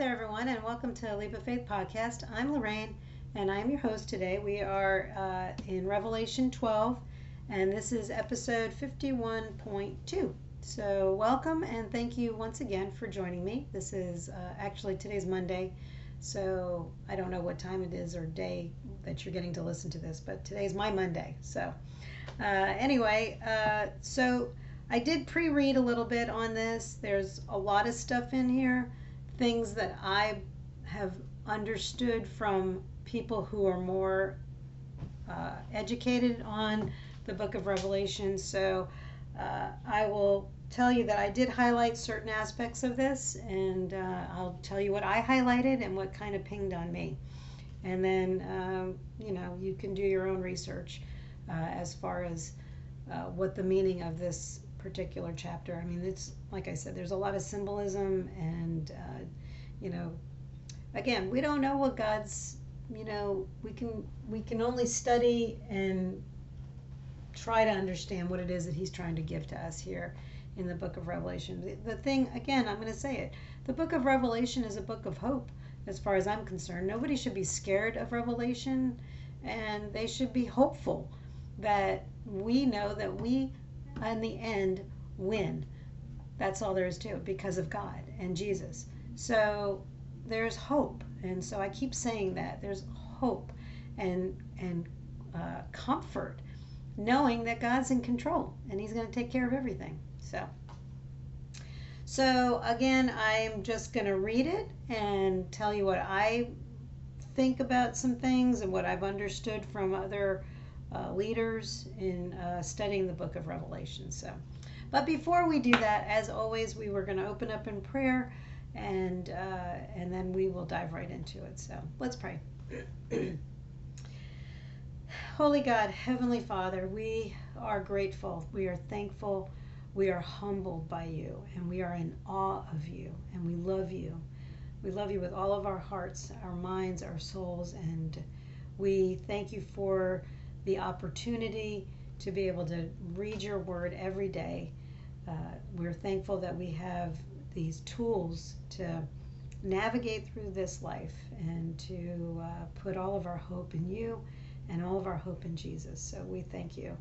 there, everyone, and welcome to Leap of Faith podcast. I'm Lorraine, and I'm your host today. We are uh, in Revelation 12, and this is episode 51.2. So, welcome and thank you once again for joining me. This is uh, actually today's Monday, so I don't know what time it is or day that you're getting to listen to this, but today's my Monday. So, uh, anyway, uh, so I did pre read a little bit on this. There's a lot of stuff in here, things that I have understood from people who are more uh, educated on the book of Revelation. So uh, I will tell you that I did highlight certain aspects of this, and uh, I'll tell you what I highlighted and what kind of pinged on me. And then, um, you know, you can do your own research uh, as far as uh, what the meaning of this particular chapter. I mean, it's like I said, there's a lot of symbolism, and uh, you know, again, we don't know what God's. You know, we can we can only study and try to understand what it is that He's trying to give to us here in the book of Revelation. The, the thing, again, I'm going to say it. The book of Revelation is a book of hope, as far as I'm concerned. Nobody should be scared of Revelation, and they should be hopeful that we know that we in the end win. That's all there is to it because of God and Jesus. So there's hope. And so I keep saying that there's hope and and uh, comfort knowing that God's in control and he's going to take care of everything. So so again, I'm just going to read it and tell you what I think about some things and what I've understood from other uh, leaders in uh, studying the book of Revelation. So, but before we do that, as always, we were going to open up in prayer, and uh, and then we will dive right into it. So let's pray. Holy God, Heavenly Father, we are grateful. We are thankful. We are humbled by you, and we are in awe of you, and we love you. We love you with all of our hearts, our minds, our souls, and we thank you for the opportunity to be able to read your word every day. Uh, we're thankful that we have these tools to navigate through this life and to uh, put all of our hope in you and all of our hope in Jesus. So we thank you.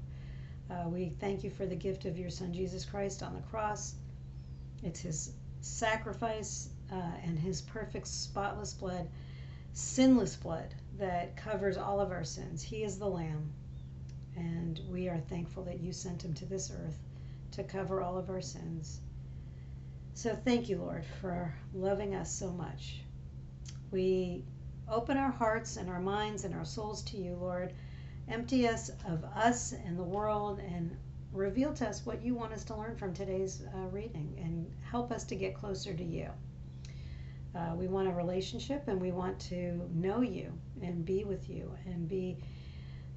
Uh, we thank you for the gift of your Son Jesus Christ on the cross. It's his sacrifice uh, and his perfect, spotless blood, sinless blood that covers all of our sins. He is the Lamb. And we are thankful that you sent him to this earth to cover all of our sins. So thank you, Lord, for loving us so much. We open our hearts and our minds and our souls to you, Lord. Empty us of us and the world and reveal to us what you want us to learn from today's uh, reading and help us to get closer to you. Uh, we want a relationship and we want to know you and be with you and be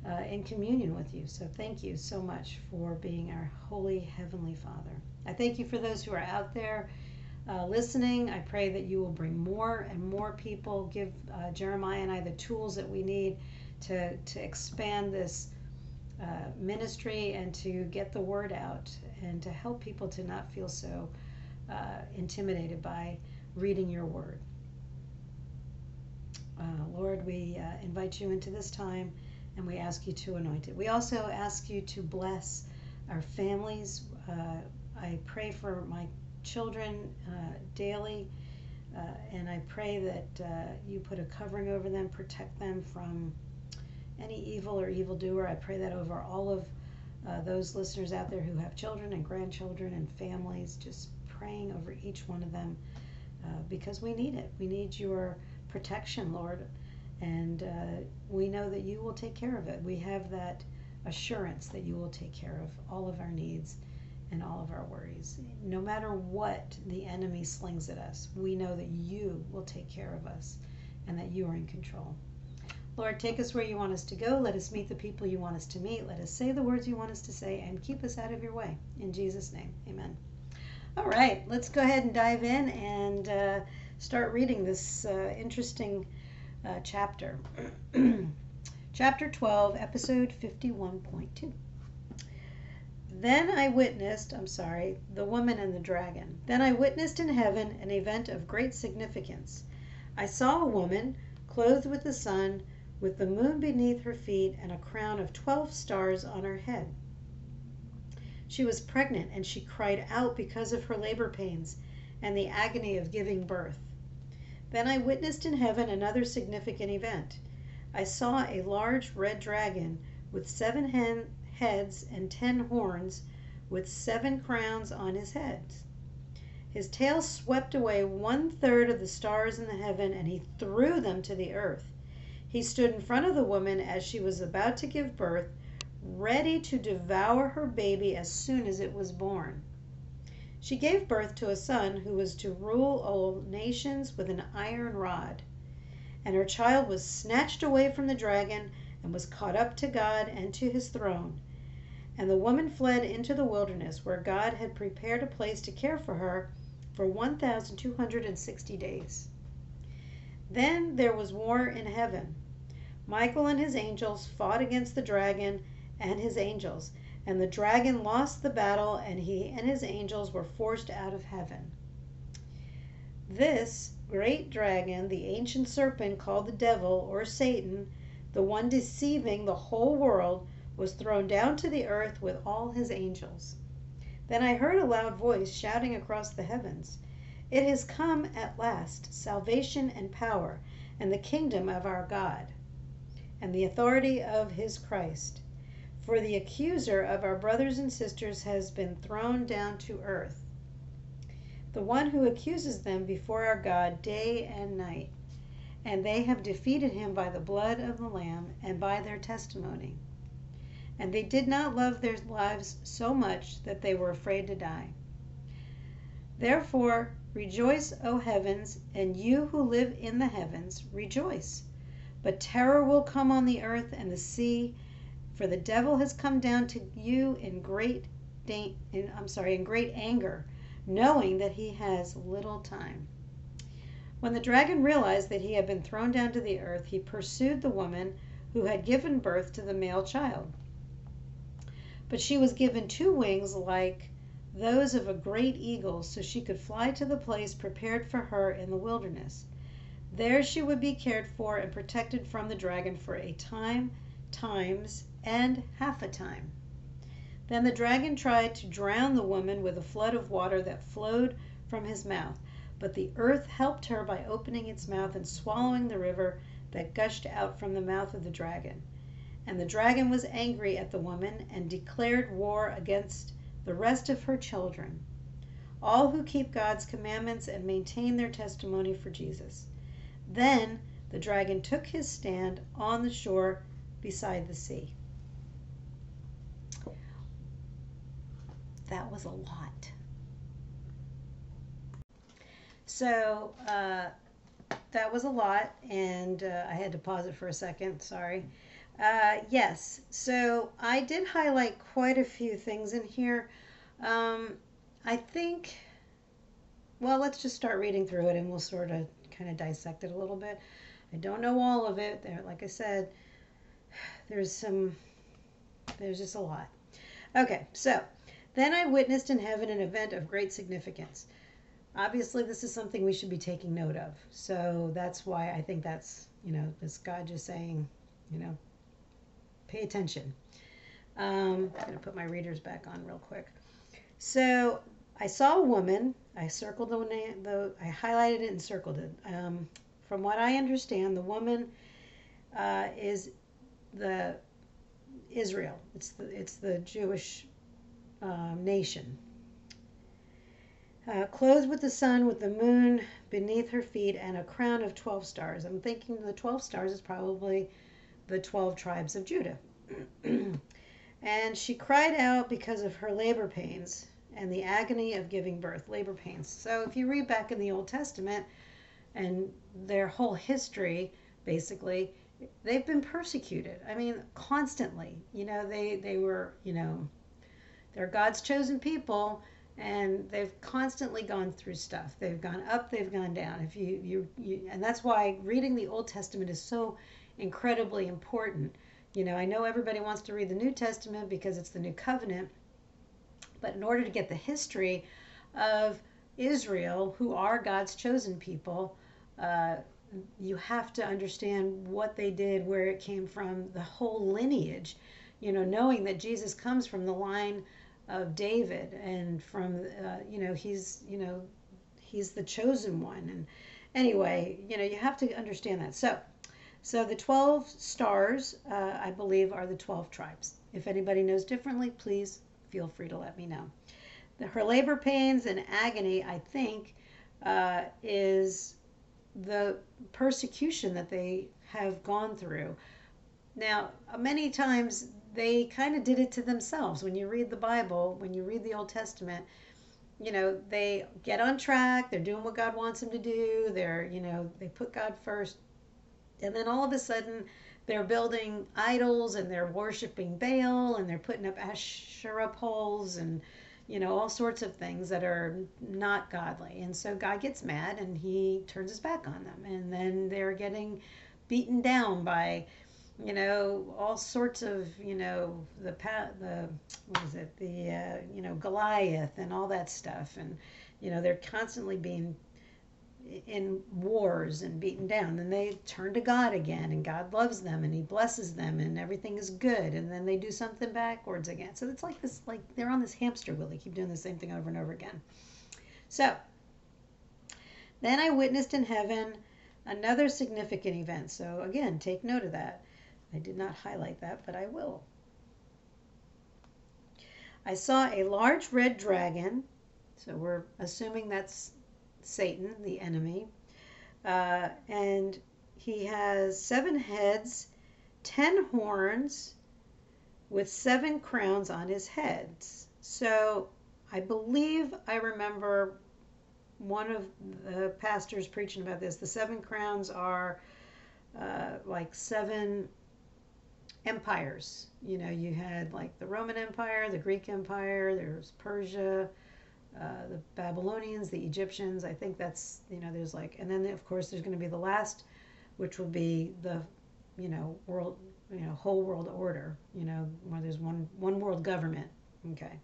uh, in communion with you. So thank you so much for being our holy heavenly Father. I thank you for those who are out there uh, listening. I pray that you will bring more and more people. Give uh, Jeremiah and I the tools that we need to, to expand this uh, ministry and to get the word out and to help people to not feel so uh, intimidated by reading your word. Uh, Lord, we invite you into this time and we ask you to anoint it. We also ask you to bless our families. Uh, I pray for my children uh, daily, uh, and I pray that uh, you put a covering over them, protect them from any evil or evildoer. I pray that over all of those listeners out there who have children and grandchildren and families, just praying over each one of them uh, because we need it. We need your protection, Lord. And uh, we know that you will take care of it. We have that assurance that you will take care of all of our needs and all of our worries. No matter what the enemy slings at us, we know that you will take care of us and that you are in control. Lord, take us where you want us to go. Let us meet the people you want us to meet. Let us say the words you want us to say and keep us out of your way. In Jesus' name, amen. All right, let's go ahead and dive in and uh, start reading this uh, interesting uh, chapter. chapter 12, episode 51.2. Then I witnessed, I'm sorry, the woman and the dragon. Then I witnessed in heaven an event of great significance. I saw a woman clothed with the sun, with the moon beneath her feet, and a crown of twelve stars on her head. She was pregnant, and she cried out because of her labor pains and the agony of giving birth. Then I witnessed in heaven another significant event. I saw a large red dragon with seven hen- heads and ten horns, with seven crowns on his heads. His tail swept away one third of the stars in the heaven, and he threw them to the earth. He stood in front of the woman as she was about to give birth, ready to devour her baby as soon as it was born. She gave birth to a son who was to rule all nations with an iron rod. And her child was snatched away from the dragon and was caught up to God and to his throne. And the woman fled into the wilderness where God had prepared a place to care for her for 1,260 days. Then there was war in heaven. Michael and his angels fought against the dragon and his angels, and the dragon lost the battle, and he and his angels were forced out of heaven. This great dragon, the ancient serpent called the devil or Satan, the one deceiving the whole world, was thrown down to the earth with all his angels. Then I heard a loud voice shouting across the heavens It has come at last, salvation and power, and the kingdom of our God, and the authority of his Christ. For the accuser of our brothers and sisters has been thrown down to earth, the one who accuses them before our God day and night. And they have defeated him by the blood of the Lamb and by their testimony. And they did not love their lives so much that they were afraid to die. Therefore, rejoice, O heavens, and you who live in the heavens, rejoice. But terror will come on the earth and the sea for the devil has come down to you in great in, I'm sorry, in great anger, knowing that he has little time. When the dragon realized that he had been thrown down to the earth, he pursued the woman who had given birth to the male child. But she was given two wings like those of a great eagle, so she could fly to the place prepared for her in the wilderness. There she would be cared for and protected from the dragon for a time, times, and half a time. Then the dragon tried to drown the woman with a flood of water that flowed from his mouth, but the earth helped her by opening its mouth and swallowing the river that gushed out from the mouth of the dragon. And the dragon was angry at the woman and declared war against the rest of her children, all who keep God's commandments and maintain their testimony for Jesus. Then the dragon took his stand on the shore beside the sea. That was a lot. So uh, that was a lot, and uh, I had to pause it for a second. Sorry. Uh, yes, so I did highlight quite a few things in here. Um, I think, well, let's just start reading through it and we'll sort of kind of dissect it a little bit. I don't know all of it. There, like I said, there's some, there's just a lot. Okay, so then I witnessed in heaven an event of great significance. Obviously, this is something we should be taking note of. So that's why I think that's, you know, this God just saying, you know, pay attention. Um, I'm going to put my readers back on real quick. So I saw a woman. I circled the, name, the I highlighted it and circled it. Um, from what I understand, the woman uh, is the Israel. It's the it's the Jewish um, nation. Uh, clothed with the sun, with the moon beneath her feet, and a crown of 12 stars. I'm thinking the 12 stars is probably the 12 tribes of Judah. and she cried out because of her labor pains and the agony of giving birth, labor pains. So if you read back in the Old Testament and their whole history, basically, they've been persecuted. I mean, constantly. You know, they, they were, you know, they're God's chosen people, and they've constantly gone through stuff. They've gone up, they've gone down. If you, you, you and that's why reading the Old Testament is so incredibly important. You know, I know everybody wants to read the New Testament because it's the new covenant, but in order to get the history of Israel, who are God's chosen people, uh, you have to understand what they did, where it came from, the whole lineage. You know, knowing that Jesus comes from the line of David and from, uh, you know, he's, you know, he's the chosen one. And anyway, you know, you have to understand that. So, so the 12 stars, uh, I believe, are the 12 tribes. If anybody knows differently, please feel free to let me know. The, her labor pains and agony, I think, uh, is the persecution that they have gone through. Now, many times they kind of did it to themselves. When you read the Bible, when you read the Old Testament, you know, they get on track, they're doing what God wants them to do, they're, you know, they put God first. And then all of a sudden, they're building idols and they're worshiping Baal and they're putting up Asherah poles and you know all sorts of things that are not godly and so god gets mad and he turns his back on them and then they're getting beaten down by you know all sorts of you know the the what is it the uh, you know goliath and all that stuff and you know they're constantly being in wars and beaten down. Then they turn to God again, and God loves them and He blesses them, and everything is good. And then they do something backwards again. So it's like this, like they're on this hamster wheel. They keep doing the same thing over and over again. So then I witnessed in heaven another significant event. So again, take note of that. I did not highlight that, but I will. I saw a large red dragon. So we're assuming that's Satan, the enemy. Uh, and he has seven heads, ten horns, with seven crowns on his heads. So I believe I remember one of the pastors preaching about this. The seven crowns are uh, like seven empires. You know, you had like the Roman Empire, the Greek Empire, there's Persia, uh, the Babylonians, the Egyptians. I think that's you know there's like, and then of course there's going to be the last, which will be the, you know, world, you know, whole world order. You know, where there's one one world government. Okay,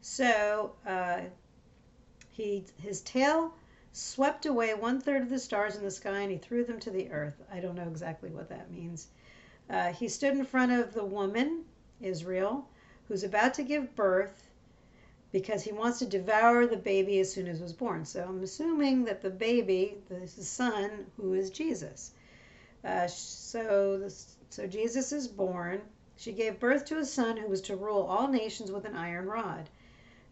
so uh, he his tail swept away one third of the stars in the sky and he threw them to the earth. I don't know exactly what that means. Uh, he stood in front of the woman, Israel, who's about to give birth because he wants to devour the baby as soon as it was born. So I'm assuming that the baby, the son, who is Jesus. Uh, so, so Jesus is born. She gave birth to a son who was to rule all nations with an iron rod.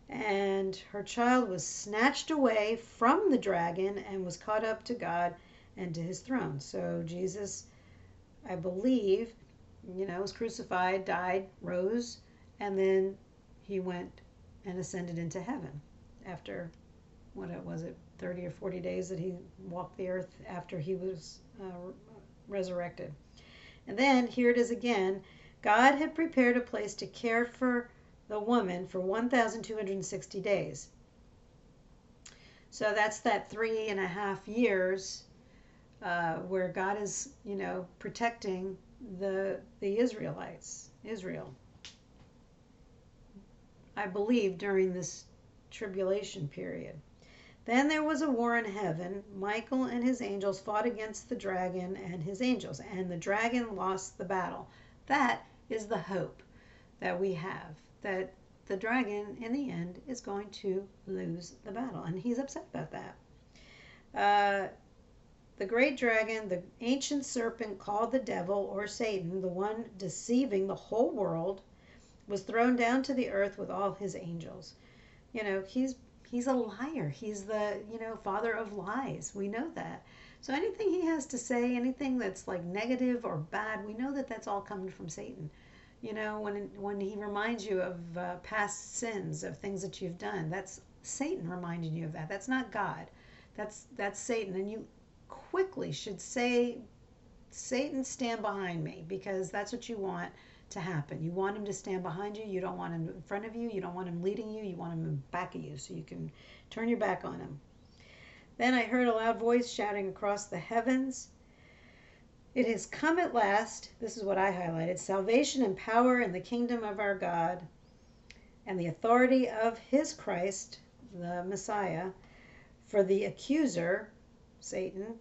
And her child was snatched away from the dragon and was caught up to God and to his throne. So Jesus, I believe, you know, was crucified, died, rose, and then he went and ascended into heaven after what was it 30 or 40 days that he walked the earth after he was uh, resurrected. And then here it is again god had prepared a place to care for the woman for 1260 days. So that's that three and a half years uh, where god is you know protecting the the israelites israel I believe, during this tribulation period. Then there was a war in heaven. Michael and his angels fought against the dragon and his angels, and the dragon lost the battle. That is the hope that we have that the dragon, in the end, is going to lose the battle, and he's upset about that. Uh, the great dragon, the ancient serpent called the devil or Satan, the one deceiving the whole world, was thrown down to the earth with all his angels. You know, he's he's a liar. He's the, you know, father of lies. We know that. So anything he has to say, anything that's like negative or bad, we know that that's all coming from Satan. You know, when when he reminds you of uh, past sins, of things that you've done, that's Satan reminding you of that. That's not God. That's that's Satan, and you quickly should say, Satan, stand behind me, because that's what you want to happen. You want him to stand behind you. You don't want him in front of you. You don't want him leading you. You want him in back of you so you can turn your back on him. Then I heard a loud voice shouting across the heavens. It has come at last. This is what I highlighted salvation and power in the kingdom of our God and the authority of his Christ, the Messiah. For the accuser, Satan,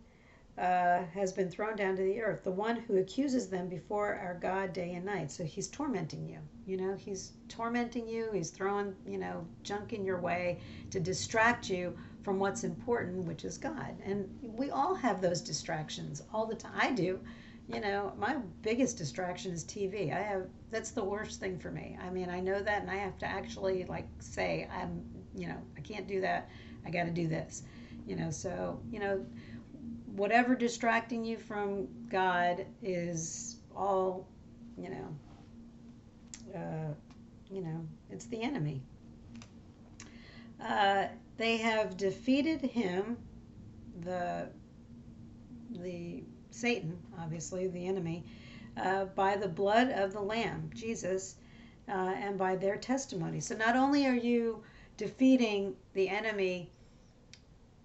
uh, has been thrown down to the earth, the one who accuses them before our God day and night. So he's tormenting you. You know, he's tormenting you. He's throwing, you know, junk in your way to distract you from what's important, which is God. And we all have those distractions all the time. I do. You know, my biggest distraction is TV. I have that's the worst thing for me. I mean, I know that and I have to actually like say I'm, you know, I can't do that. I got to do this. You know, so, you know, whatever distracting you from God is all, you know, uh, you know, it's the enemy. Uh, they have defeated him, the the Satan, obviously the enemy, uh, by the blood of the Lamb, Jesus, uh, and by their testimony. So not only are you defeating the enemy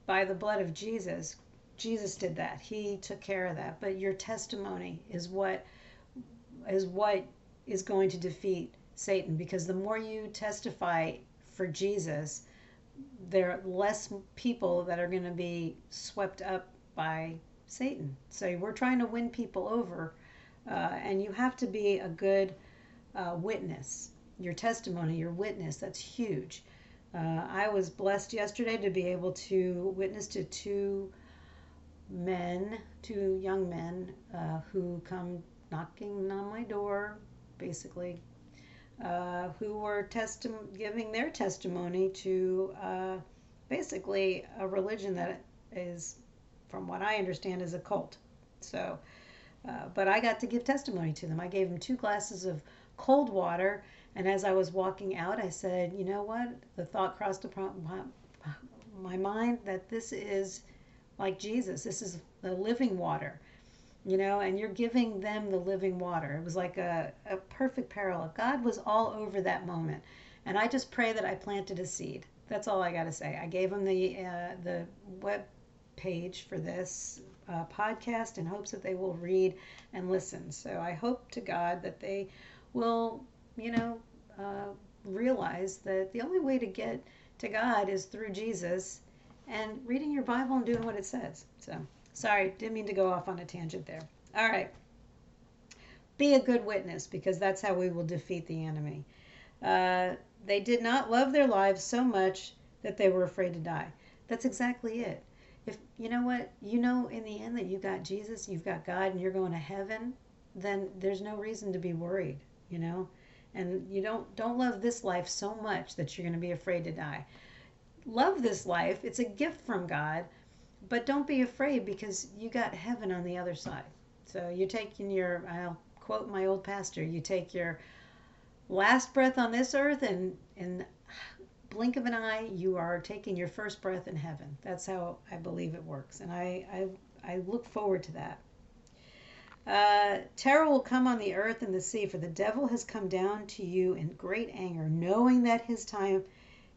by the blood of Jesus, Jesus did that. He took care of that. But your testimony is what is what is going to defeat Satan because the more you testify for Jesus, there are less people that are going to be swept up by Satan. So we're trying to win people over, uh, and you have to be a good uh, witness. Your testimony, your witness, that's huge. Uh, I was blessed yesterday to be able to witness to two men, two young men uh, who come knocking on my door, basically, uh, who were testi- giving their testimony to uh, basically a religion that is, from what I understand, is a cult. So, uh, but I got to give testimony to them. I gave them two glasses of cold water, and as I was walking out, I said, you know what? The thought crossed upon my, my mind that this is like Jesus. This is the living water, you know, and you're giving them the living water. It was like a, a perfect parallel. God was all over that moment. And I just pray that I planted a seed. That's all I got to say. I gave them the, uh, the web page for this uh, podcast in hopes that they will read and listen. So I hope to God that they will, you know, uh, realize that the only way to get to God is through Jesus and reading your Bible and doing what it says. So, sorry, didn't mean to go off on a tangent there. All right. Be a good witness because that's how we will defeat the enemy. Uh, they did not love their lives so much that they were afraid to die. That's exactly it. If you know what, you know in the end that you got Jesus, you've got God, and you're going to heaven, then there's no reason to be worried, you know? And you don't don't love this life so much that you're going to be afraid to die love this life. It's a gift from God, but don't be afraid because you got heaven on the other side. So you're taking your, I'll quote my old pastor, you take your last breath on this earth and in blink of an eye, you are taking your first breath in heaven. That's how I believe it works. And I, I, I look forward to that. Uh, terror will come on the earth and the sea, for the devil has come down to you in great anger, knowing that his time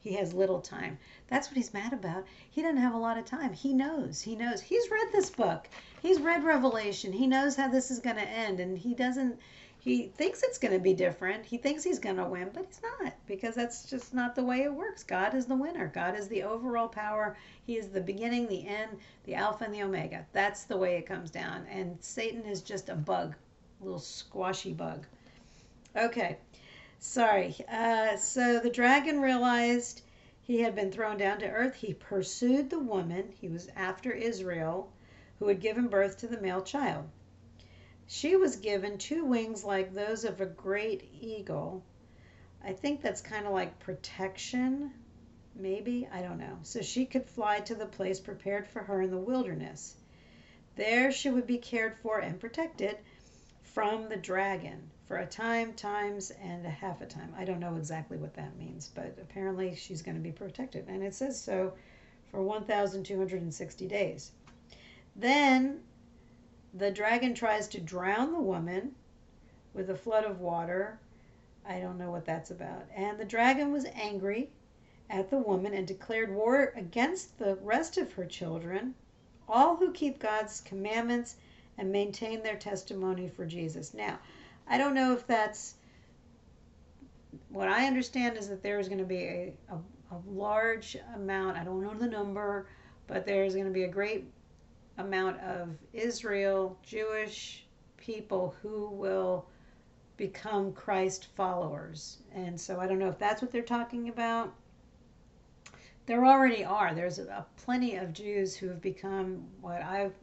he has little time. That's what he's mad about. He doesn't have a lot of time. He knows. He knows. He's read this book. He's read Revelation. He knows how this is going to end. And he doesn't, he thinks it's going to be different. He thinks he's going to win, but he's not because that's just not the way it works. God is the winner. God is the overall power. He is the beginning, the end, the Alpha, and the Omega. That's the way it comes down. And Satan is just a bug, a little squashy bug. Okay. Sorry. Uh, so the dragon realized he had been thrown down to earth. He pursued the woman. He was after Israel, who had given birth to the male child. She was given two wings like those of a great eagle. I think that's kind of like protection, maybe. I don't know. So she could fly to the place prepared for her in the wilderness. There she would be cared for and protected from the dragon for a time, times, and a half a time. I don't know exactly what that means, but apparently she's going to be protected. And it says so for 1,260 days. Then the dragon tries to drown the woman with a flood of water. I don't know what that's about. And the dragon was angry at the woman and declared war against the rest of her children, all who keep God's commandments and maintain their testimony for Jesus. Now, I don't know if that's what I understand is that there's going to be a, a, a large amount, I don't know the number, but there's going to be a great amount of Israel, Jewish people who will become Christ followers. And so I don't know if that's what they're talking about. There already are. There's a, plenty of Jews who have become what I've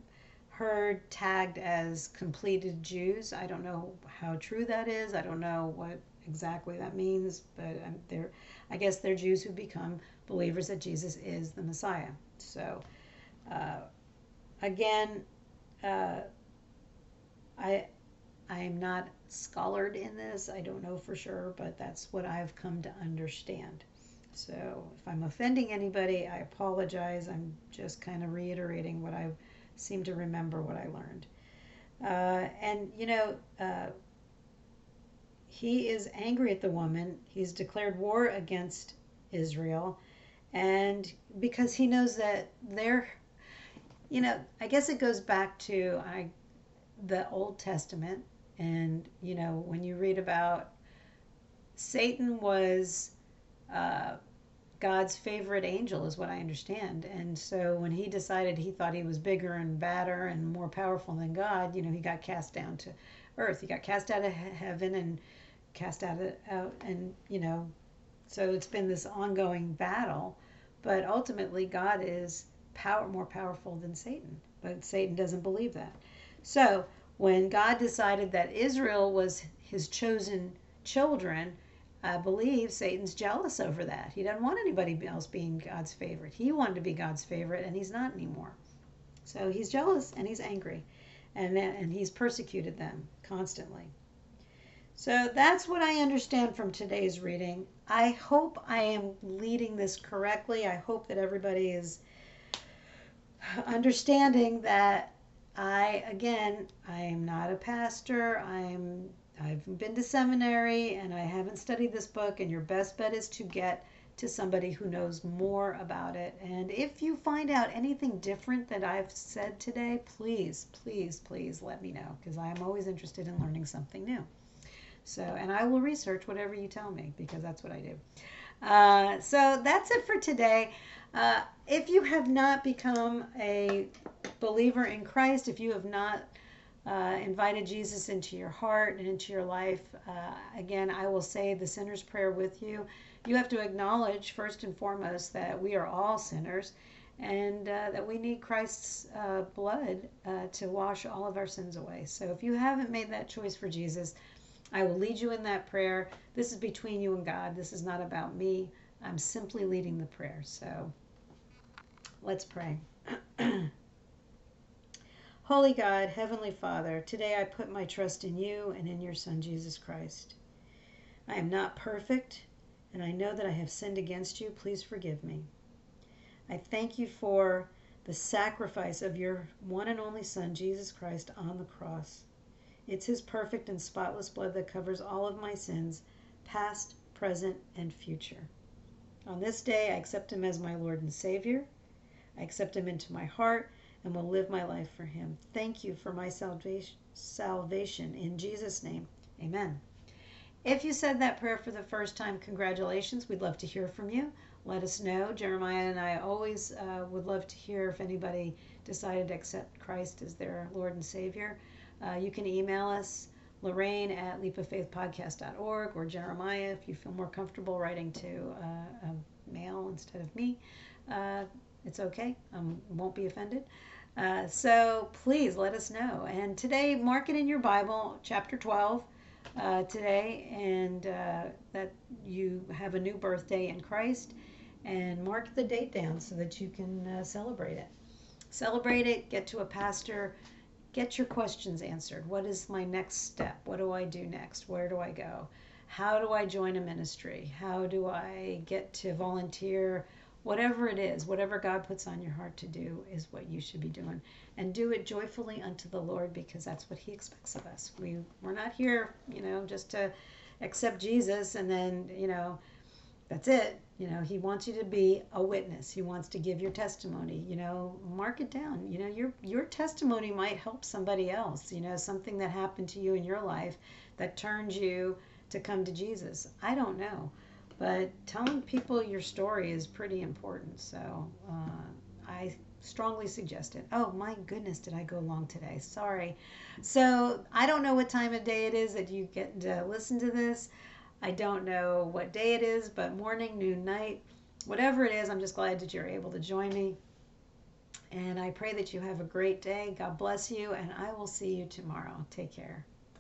heard tagged as completed Jews. I don't know how true that is. I don't know what exactly that means, but um, they're, I guess they're Jews who become believers that Jesus is the Messiah. So, uh, again, uh, I I am not scholared in this. I don't know for sure, but that's what I've come to understand. So if I'm offending anybody, I apologize. I'm just kind of reiterating what I seem to remember what I learned. Uh, and you know, uh, he is angry at the woman. He's declared war against Israel, and because he knows that they're, you know, I guess it goes back to I, the Old Testament, and you know when you read about Satan was. Uh, God's favorite angel, is what I understand. And so when he decided he thought he was bigger and badder and more powerful than God, you know, he got cast down to earth. He got cast out of heaven and cast out of out, and you know, so it's been this ongoing battle. But ultimately, God is power more powerful than Satan. But Satan doesn't believe that. So when God decided that Israel was his chosen children, I believe Satan's jealous over that. He doesn't want anybody else being God's favorite. He wanted to be God's favorite, and he's not anymore. So he's jealous and he's angry, and and he's persecuted them constantly. So that's what I understand from today's reading. I hope I am leading this correctly. I hope that everybody is understanding that I again I am not a pastor. I'm I've been to seminary and I haven't studied this book, and your best bet is to get to somebody who knows more about it. And if you find out anything different that I've said today, please, please, please let me know because I am always interested in learning something new. So, and I will research whatever you tell me because that's what I do. Uh, so that's it for today. Uh, if you have not become a believer in Christ, if you have not uh, invited Jesus into your heart and into your life, uh, again, I will say the sinner's prayer with you. You have to acknowledge, first and foremost, that we are all sinners and uh, that we need Christ's uh, blood to wash all of our sins away. So if you haven't made that choice for Jesus, I will lead you in that prayer. This is between you and God. This is not about me. I'm simply leading the prayer. So let's pray. Holy God, Heavenly Father, today I put my trust in you and in your Son, Jesus Christ. I am not perfect, and I know that I have sinned against you. Please forgive me. I thank you for the sacrifice of your one and only Son, Jesus Christ, on the cross. It's his perfect and spotless blood that covers all of my sins, past, present, and future. On this day, I accept him as my Lord and Savior. I accept him into my heart and will live my life for him. Thank you for my salvation, salvation in Jesus' name. Amen. If you said that prayer for the first time, congratulations. We'd love to hear from you. Let us know. Jeremiah and I always uh, would love to hear if anybody decided to accept Christ as their Lord and Savior. Uh, you can email us, Lorraine at leapoffaithpodcast.org, or Jeremiah if you feel more comfortable writing to uh, a mail instead of me. Uh, it's okay. I won't be offended. Uh, so please let us know. And today, mark it in your Bible, chapter 12, uh, today, and uh, that you have a new birthday in Christ, and mark the date down so that you can uh, celebrate it. Celebrate it, get to a pastor, get your questions answered. What is my next step? What do I do next? Where do I go? How do I join a ministry? How do I get to volunteer? whatever it is, whatever God puts on your heart to do is what you should be doing. And do it joyfully unto the Lord because that's what He expects of us. We, we're not here, you know, just to accept Jesus and then, you know, that's it. You know, He wants you to be a witness. He wants to give your testimony. You know, mark it down. You know, your your testimony might help somebody else. You know, something that happened to you in your life that turned you to come to Jesus. I don't know but telling people your story is pretty important. So uh, I strongly suggested. Oh my goodness, did I go long today? Sorry. So I don't know what time of day it is that you get to listen to this. I don't know what day it is, but morning, noon, night, whatever it is, I'm just glad that you're able to join me. And I pray that you have a great day. God bless you, and I will see you tomorrow. Take care.